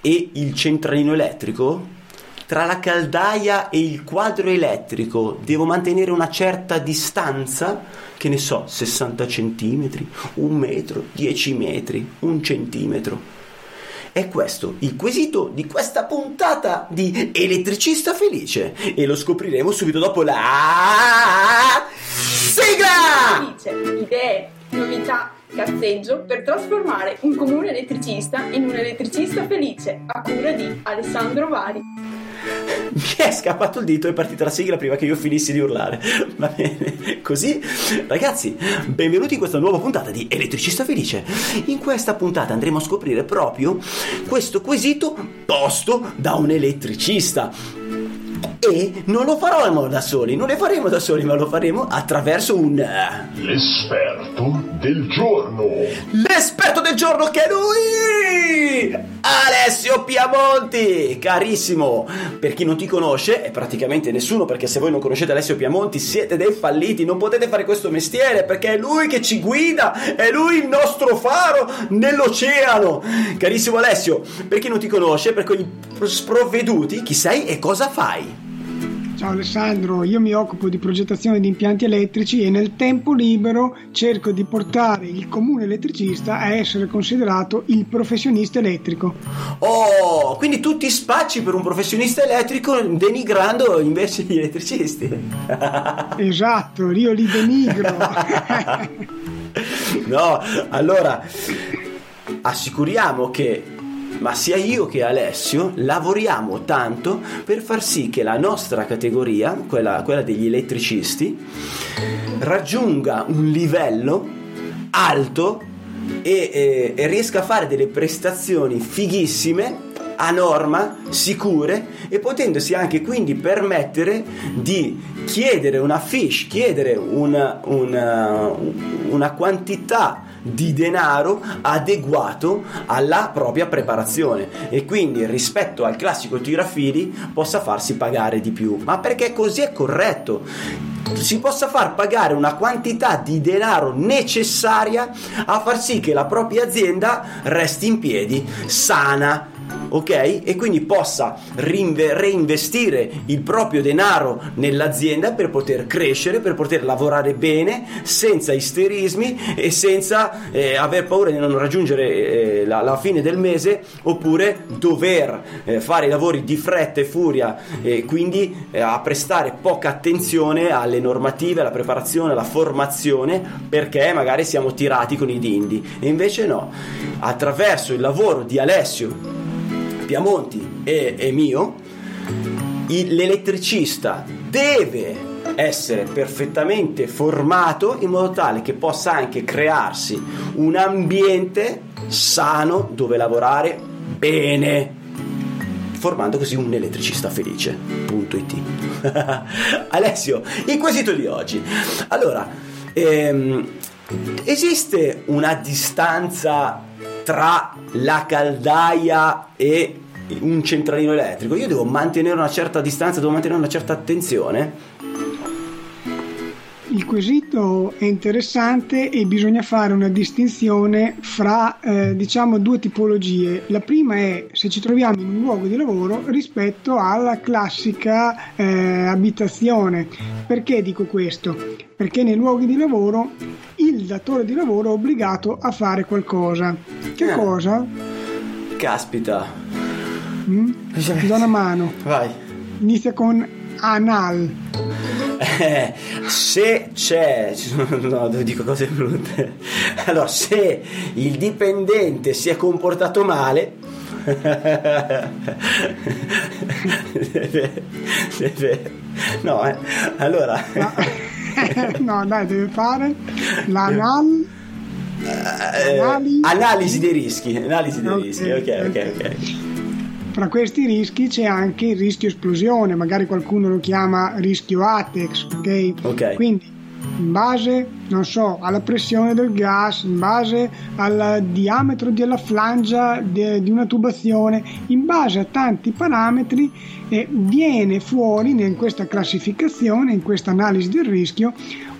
e il centralino elettrico? Tra la caldaia e il quadro elettrico devo mantenere una certa distanza? Che ne so, 60 centimetri, un metro, 10 metri, un centimetro. È questo il quesito di questa puntata di Elettricista Felice e lo scopriremo subito dopo la sigla! Felice, idee, novità cazzeggio per trasformare un comune elettricista in un elettricista felice a cura di Alessandro Vari. Mi è scappato il dito e è partita la sigla prima che io finissi di urlare. Va bene, così ragazzi, benvenuti in questa nuova puntata di Elettricista Felice. In questa puntata andremo a scoprire proprio questo quesito posto da un elettricista e non lo faremo da soli, non le faremo da soli, ma lo faremo attraverso un... L'esperto del giorno. L'esperto del giorno che è lui! Alessio Piamonti! Carissimo! Per chi non ti conosce, è praticamente nessuno, perché se voi non conoscete Alessio Piamonti siete dei falliti, non potete fare questo mestiere, perché è lui che ci guida, è lui il nostro faro nell'oceano! Carissimo Alessio, per chi non ti conosce, per quei sprovveduti, chi sei e cosa fai? Ciao Alessandro, io mi occupo di progettazione di impianti elettrici e nel tempo libero cerco di portare il comune elettricista a essere considerato il professionista elettrico. Oh, quindi tu ti spacci per un professionista elettrico denigrando invece gli elettricisti. esatto, io li denigro. no, allora assicuriamo che ma sia io che Alessio lavoriamo tanto per far sì che la nostra categoria, quella, quella degli elettricisti, raggiunga un livello alto e, e, e riesca a fare delle prestazioni fighissime a norma, sicure e potendosi anche quindi permettere di chiedere una fish, chiedere una, una, una quantità di denaro adeguato alla propria preparazione. E quindi rispetto al classico tirafili possa farsi pagare di più. Ma perché così è corretto? Si possa far pagare una quantità di denaro necessaria a far sì che la propria azienda resti in piedi sana ok? E quindi possa reinvestire il proprio denaro nell'azienda per poter crescere, per poter lavorare bene, senza isterismi e senza eh, aver paura di non raggiungere eh, la, la, fine del mese oppure dover eh, fare i lavori di fretta e furia e quindi eh, a prestare poca attenzione alle normative, alla preparazione, alla formazione perché magari siamo tirati con i dindi e invece no, attraverso il lavoro di Alessio Piamonti e, e mio, il, l'elettricista deve essere perfettamente formato in modo tale che possa anche crearsi un ambiente sano dove lavorare bene formando così un elettricista felice. Punto it. Alessio, il quesito di oggi. Allora, ehm, esiste una distanza tra la caldaia e un centralino elettrico, io devo mantenere una certa distanza, devo mantenere una certa attenzione. Il quesito è interessante e bisogna fare una distinzione fra eh, diciamo due tipologie. La prima è se ci troviamo in un luogo di lavoro rispetto alla classica eh, abitazione. Perché dico questo? Perché nei luoghi di lavoro il datore di lavoro è obbligato a fare qualcosa. Che Eh. cosa? Caspita. Mm? Ti do una mano. Vai. Inizia con anal. Eh, se c'è, no, dico cose brutte. Allora, se il dipendente si è comportato male, deve, deve- no, eh. allora, no, dai, deve fare l'anal. eh, Anali- analisi dei rischi, analisi dei Ok, rischi, ok, ok, ok. Fra questi rischi c'è anche il rischio esplosione, magari qualcuno lo chiama rischio ATEX, ok? Ok. Quindi in base, non so, alla pressione del gas, in base al diametro della flangia de- di una tubazione, in base a tanti parametri eh, viene fuori in questa classificazione, in questa analisi del rischio,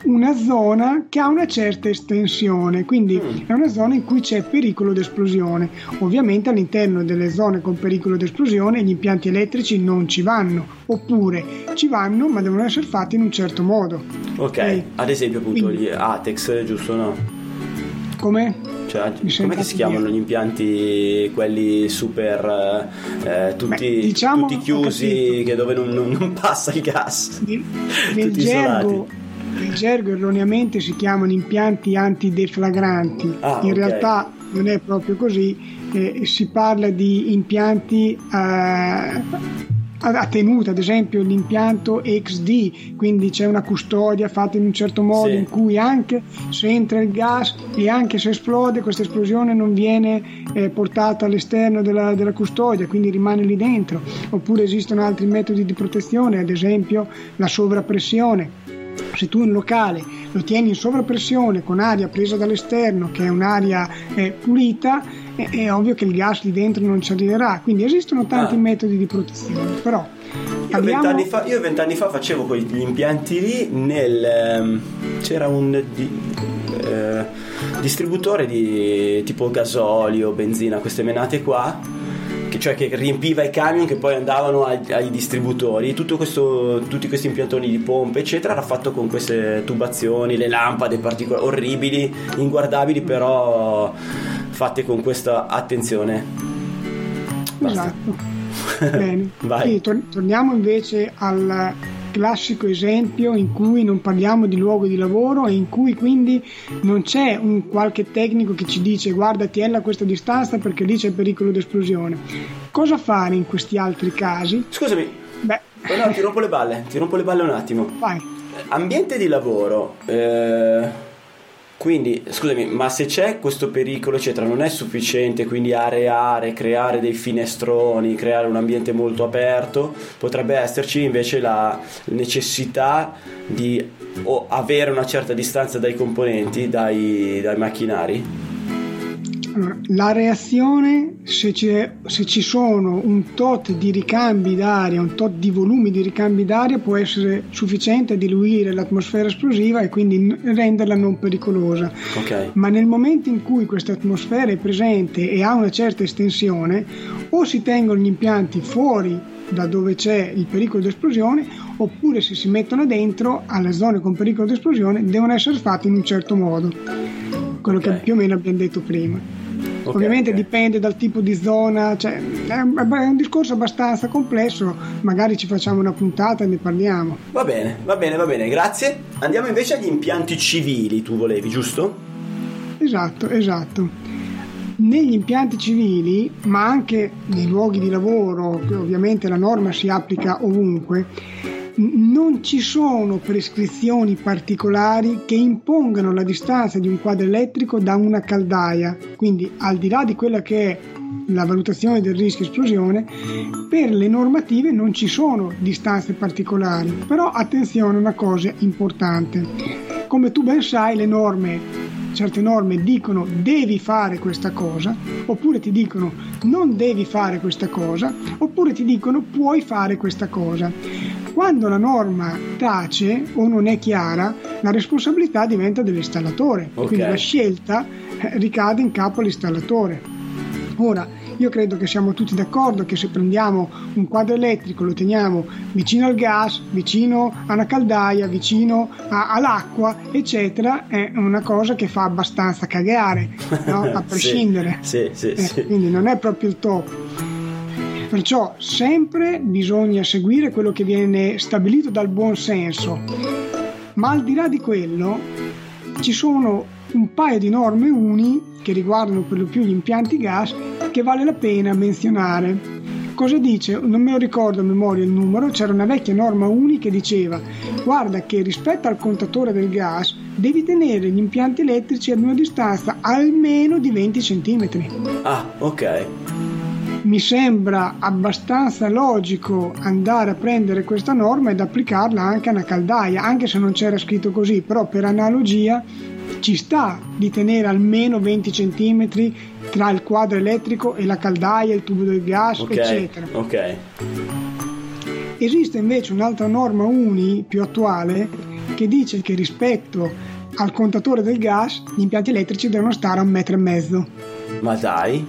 una zona che ha una certa estensione, quindi è una zona in cui c'è pericolo di esplosione. Ovviamente all'interno delle zone con pericolo di esplosione gli impianti elettrici non ci vanno, oppure ci vanno ma devono essere fatti in un certo modo. Ok, ad esempio appunto Quindi- gli ATEX, giusto no? Come? Cioè, come si chiamano dire. gli impianti quelli super eh, tutti, Beh, diciamo, tutti chiusi dove non, non- non passa il gas Nel, nel Tutti gergo, nel gergo erroneamente si chiamano impianti antideflagranti. Ah, In ok. realtà non è proprio così, eh, si parla di impianti eh, a a tenuta, ad esempio l'impianto XD, quindi c'è una custodia fatta in un certo modo Sì. in cui anche se entra il gas e anche se esplode, questa esplosione non viene eh, portata all'esterno della, della custodia, quindi rimane lì dentro. Oppure esistono altri metodi di protezione, ad esempio la sovrappressione. Se tu un locale lo tieni in sovrappressione con aria presa dall'esterno, che è un'aria eh, pulita, è, è ovvio che il gas lì dentro non ci arriverà. Quindi esistono tanti Ah. metodi di protezione. Però io vent'anni fa, io vent'anni fa facevo quegli impianti lì nel ehm, c'era un di- eh, distributore di tipo gasolio benzina queste menate qua che, cioè che riempiva i camion che poi andavano ai, ai distributori Tutto questo, tutti questi impiantoni di pompe eccetera era fatto con queste tubazioni le lampade particolari orribili inguardabili però fatte con questa attenzione Basta. Esatto. Bene. Vai. Quindi tor- torniamo invece al classico esempio in cui non parliamo di luogo di lavoro e in cui quindi non c'è un qualche tecnico che ci dice guarda tienila a questa distanza perché lì c'è pericolo di esplosione. Cosa fare in questi altri casi? scusami Beh, Oh, no, ti rompo le balle, ti rompo le balle un attimo. vai. Ambiente di lavoro. eh, quindi, scusami, ma se c'è questo pericolo, eccetera, non è sufficiente quindi areare, creare dei finestroni, creare un ambiente molto aperto, potrebbe esserci invece la necessità di avere una certa distanza dai componenti, dai, dai macchinari. Allora, la reazione, se, se ci sono un tot di ricambi d'aria, un tot di volumi di ricambi d'aria, può essere sufficiente a diluire l'atmosfera esplosiva e quindi renderla non pericolosa. Ok. Ma nel momento in cui questa atmosfera è presente e ha una certa estensione, o si tengono gli impianti fuori da dove c'è il pericolo di esplosione, oppure se si mettono dentro alle zone con pericolo di esplosione, devono essere fatti in un certo modo. Quello Ok. che più o meno abbiamo detto prima. Ok, Ovviamente ok. dipende dal tipo di zona, cioè, è un è un discorso abbastanza complesso, magari ci facciamo una puntata e ne parliamo. Va bene, va bene, va bene, grazie. Andiamo invece agli impianti civili, tu volevi, giusto? Esatto, esatto. Negli impianti civili, ma anche nei luoghi di lavoro, che ovviamente la norma si applica ovunque, non ci sono prescrizioni particolari che impongano la distanza di un quadro elettrico da una caldaia. Quindi, al di là di quella che è la valutazione del rischio esplosione, per le normative non ci sono distanze particolari. Però attenzione a una cosa importante. Come tu ben sai, le norme certe norme dicono devi fare questa cosa, oppure ti dicono non devi fare questa cosa, oppure ti dicono puoi fare questa cosa. quando la norma tace o non è chiara, la responsabilità diventa dell'installatore, Ok. quindi la scelta eh, ricade in capo all'installatore. Ora, io credo che siamo tutti d'accordo che se prendiamo un quadro elettrico, lo teniamo vicino al gas, vicino a una caldaia, vicino a- all'acqua, eccetera, è una cosa che fa abbastanza cagare, no? a prescindere. Sì, sì, Eh, sì. Quindi non è proprio il top. Perciò sempre bisogna seguire quello che viene stabilito dal buon senso. Ma al di là di quello ci sono un paio di norme uni che riguardano per lo più gli impianti gas che vale la pena menzionare. Cosa dice? Non me lo ricordo a memoria il numero, c'era una vecchia norma uni che diceva guarda che rispetto al contatore del gas devi tenere gli impianti elettrici ad una distanza almeno di 20 cm. Ah, ok. Mi sembra abbastanza logico andare a prendere questa norma ed applicarla anche a una caldaia, anche se non c'era scritto così, però per analogia ci sta di tenere almeno 20 cm tra il quadro elettrico e la caldaia, il tubo del gas, Ok, eccetera. ok. Esiste invece un'altra norma UNI più attuale che dice che rispetto al contatore del gas gli impianti elettrici devono stare a un metro e mezzo. Ma dai.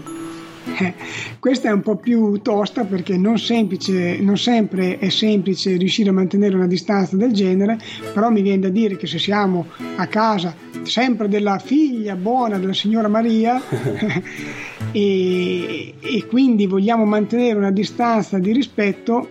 Eh, questa è un po' più tosta perché non, semplice, non sempre è semplice riuscire a mantenere una distanza del genere, però mi viene da dire che se siamo a casa sempre della figlia buona della signora Maria e, e quindi vogliamo mantenere una distanza di rispetto,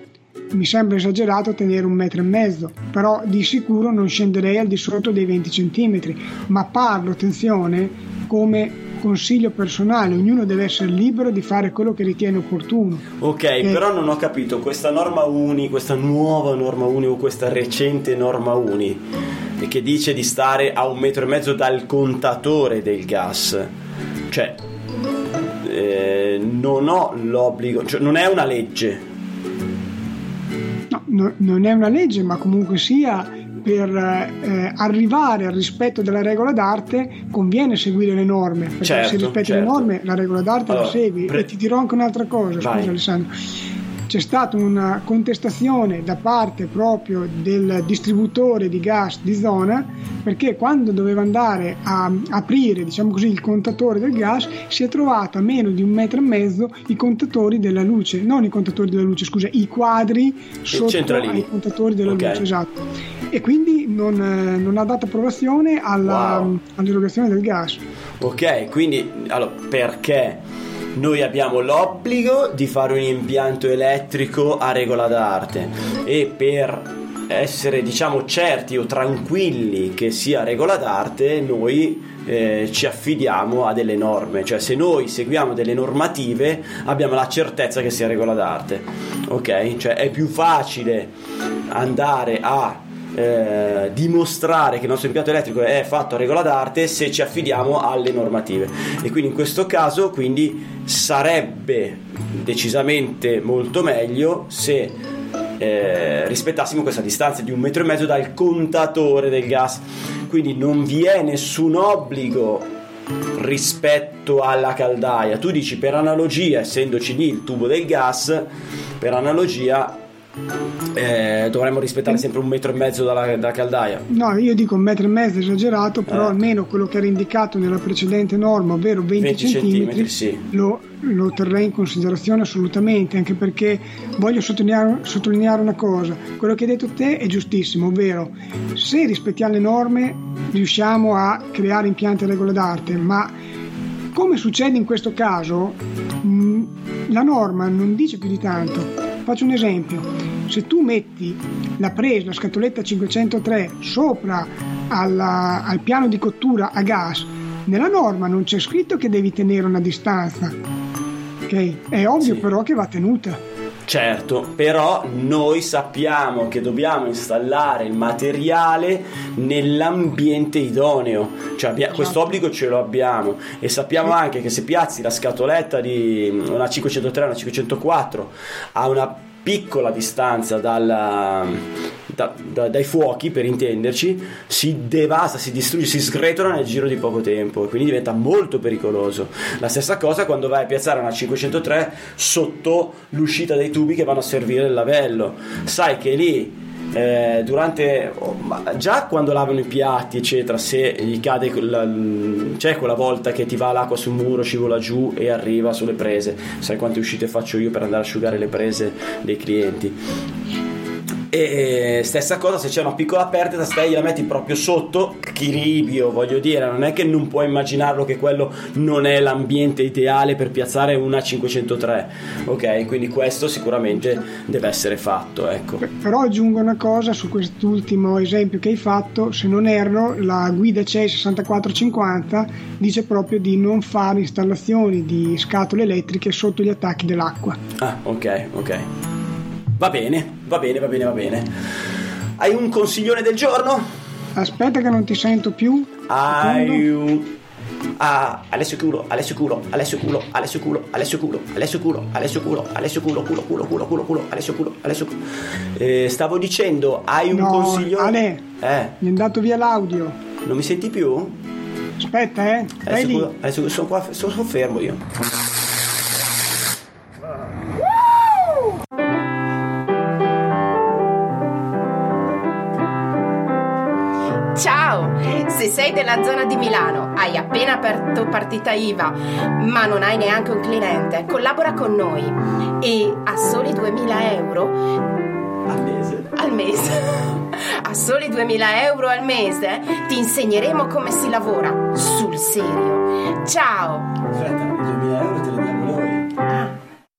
mi sembra esagerato tenere un metro e mezzo, però di sicuro non scenderei al di sotto dei 20 centimetri, ma parlo, attenzione, come consiglio personale, ognuno deve essere libero di fare quello che ritiene opportuno. Ok, però non ho capito, questa norma uni, questa nuova norma uni o questa recente norma uni che dice di stare a un metro e mezzo dal contatore del gas, cioè eh, non ho l'obbligo, cioè non è una legge. No, no- non è una legge, ma comunque sia per eh, arrivare al rispetto della regola d'arte conviene seguire le norme, perché Certo, se rispetti certo. le norme la regola d'arte Allora, la segui. pre- E ti dirò anche un'altra cosa, Vai. scusa Alessandro. C'è stata una contestazione da parte proprio del distributore di gas di zona perché quando doveva andare a aprire diciamo così, il contatore del gas si è trovato a meno di un metro e mezzo i contatori della luce, non i contatori della luce, scusa, i quadri sotto ai contatori della Ok. luce, esatto. E quindi non, eh, non ha dato approvazione alla- Wow. all'erogazione del gas. Ok, quindi allora, perché noi abbiamo l'obbligo di fare un impianto elettrico a regola d'arte. E per essere diciamo certi o tranquilli che sia regola d'arte noi eh, ci affidiamo a delle norme. Cioè se noi seguiamo delle normative abbiamo la certezza che sia regola d'arte. Ok? Cioè è più facile andare a eh, dimostrare che il nostro impianto elettrico è fatto a regola d'arte se ci affidiamo alle normative. E quindi in questo caso quindi sarebbe decisamente molto meglio se eh, rispettassimo questa distanza di un metro e mezzo dal contatore del gas. Quindi non vi è nessun obbligo rispetto alla caldaia. Tu dici per analogia essendoci lì il tubo del gas per analogia eh, dovremmo rispettare sempre un metro e mezzo dalla, dalla caldaia. No, io dico un metro e mezzo esagerato, però Eh. almeno quello che era indicato nella precedente norma, ovvero 20, 20 centimetri, centimetri, sì. lo, lo terrei in considerazione assolutamente, anche perché voglio sottolineare, sottolineare una cosa, quello che hai detto te è giustissimo, ovvero se rispettiamo le norme riusciamo a creare impianti a regola d'arte, ma come succede in questo caso, mh, la norma non dice più di tanto. Faccio un esempio, se tu metti la presa, la scatoletta 503 sopra alla- al piano di cottura a gas, nella norma non c'è scritto che devi tenere una distanza. ok? È ovvio Sì. però che va tenuta. Certo, però noi sappiamo che dobbiamo installare il materiale nell'ambiente idoneo, cioè abbia- questo obbligo ce lo abbiamo e sappiamo anche che se piazzi la scatoletta di una 503 una 504 a una piccola distanza dalla- da- da- dai fuochi per intenderci si devasta, si distrugge, si sgretola nel giro di poco tempo e quindi diventa molto pericoloso. La stessa cosa quando vai a piazzare una 503 sotto l'uscita dei tubi che vanno a servire il lavello. Sai che lì eh, durante già quando lavano i piatti eccetera se gli cade quella, c'è quella volta che ti va l'acqua sul muro scivola giù e arriva sulle prese. Sai quante uscite faccio io per andare a asciugare le prese dei clienti e stessa cosa se c'è una piccola perdita stai la metti proprio sotto. Chiribio voglio dire non è che non puoi immaginarlo che quello non è l'ambiente ideale per piazzare una 503 ok? Quindi questo sicuramente deve essere fatto ecco. Però aggiungo una cosa su quest'ultimo esempio che hai fatto. Se non erro la guida CEI 6450 dice proprio di non fare installazioni di scatole elettriche sotto gli attacchi dell'acqua. Ah ok ok Va bene, va bene, va bene, va bene. Hai un consiglione del giorno? Aspetta che non ti sento più. Hai un... Ah, Alessio culo, Alessio culo, Alessio culo, Alessio culo, Alessio culo, Alessio culo, Alessio culo, Alessio culo, culo, culo, culo, culo, culo, Alessio culo, Alessio culo. Eh, stavo dicendo, hai un no, consiglione? Ale, eh. mi è andato via l'audio. Non mi senti più? Aspetta, eh. Alessio culo, Alessio, sono qua, sono fermo io. Sei della zona di Milano, hai appena aperto partita IVA, ma non hai neanche un cliente, collabora con noi e a soli 2000 euro Al mese. al mese, a soli 2000 euro al mese, ti insegneremo come si lavora sul serio. Ciao! Aspetta, i 2000 euro te li diamo noi. Ah,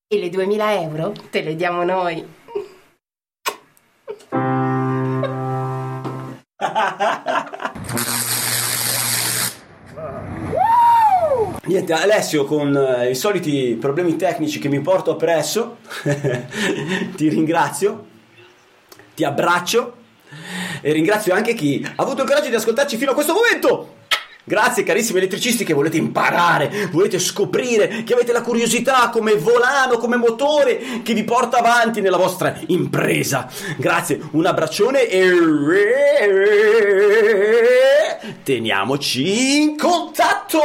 e le 2000 euro te le diamo noi. Niente, Alessio, con eh, i soliti problemi tecnici che mi porto appresso, ti ringrazio, ti abbraccio e ringrazio anche chi ha avuto il coraggio di ascoltarci fino a questo momento. Grazie carissimi elettricisti che volete imparare, volete scoprire, che avete la curiosità come volano, come motore che vi porta avanti nella vostra impresa. Grazie, un abbraccione e teniamoci in contatto!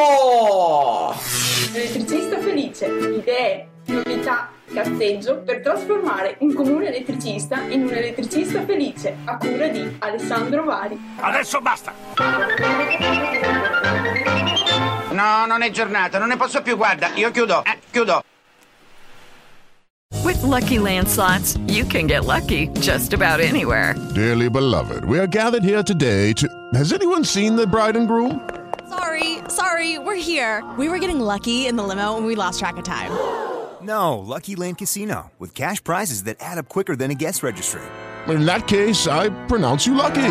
Elettricista felice, idee, novità, cazzeggio per trasformare un comune elettricista in un elettricista felice a cura di Alessandro Vari. Adesso basta! No, non è giornata, non ne posso più, guarda, io chiudo, eh, chiudo. With Lucky Land slots, you can get lucky just about anywhere. Dearly beloved, we are gathered here today to. Has anyone seen the bride and groom? Sorry, sorry, we're here. We were getting lucky in the limo and we lost track of time. No, Lucky Land Casino, with cash prizes that add up quicker than a guest registry. In that case, I pronounce you lucky.